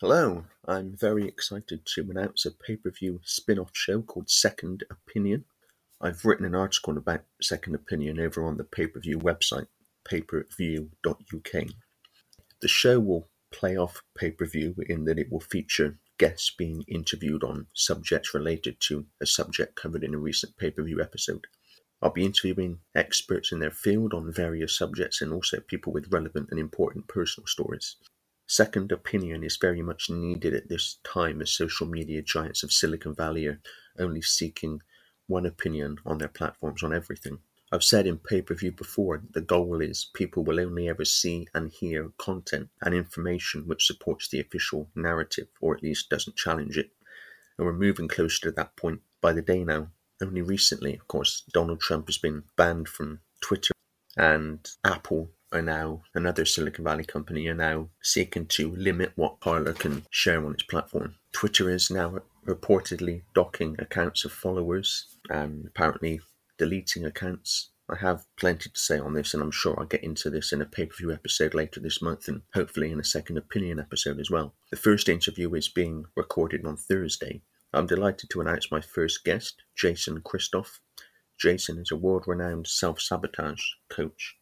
Hello, I'm very excited to announce a pay per view spin off show called Second Opinion. I've written an article about Second Opinion over on the pay per view website, payperview.uk. The show will play off pay per view in that it will feature guests being interviewed on subjects related to a subject covered in a recent pay per view episode. I'll be interviewing experts in their field on various subjects and also people with relevant and important personal stories. Second opinion is very much needed at this time as social media giants of Silicon Valley are only seeking one opinion on their platforms on everything. I've said in pay per view before that the goal is people will only ever see and hear content and information which supports the official narrative or at least doesn't challenge it. And we're moving closer to that point by the day now. Only recently, of course, Donald Trump has been banned from Twitter and Apple are now another Silicon Valley company are now seeking to limit what Parler can share on its platform. Twitter is now reportedly docking accounts of followers and apparently deleting accounts. I have plenty to say on this, and I'm sure I'll get into this in a pay per view episode later this month and hopefully in a second opinion episode as well. The first interview is being recorded on Thursday. I'm delighted to announce my first guest, Jason Christoff. Jason is a world renowned self sabotage coach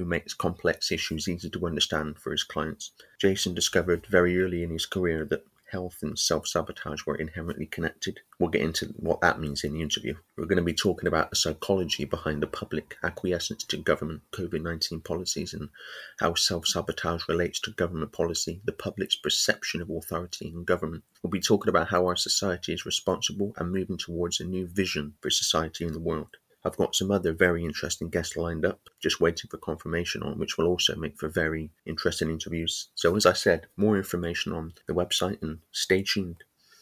who makes complex issues easy to understand for his clients. Jason discovered very early in his career that health and self sabotage were inherently connected. We'll get into what that means in the interview. We're going to be talking about the psychology behind the public acquiescence to government COVID 19 policies and how self sabotage relates to government policy, the public's perception of authority in government. We'll be talking about how our society is responsible and moving towards a new vision for society and the world. I've got some other very interesting guests lined up, just waiting for confirmation on, which will also make for very interesting interviews. So, as I said, more information on the website and stay tuned.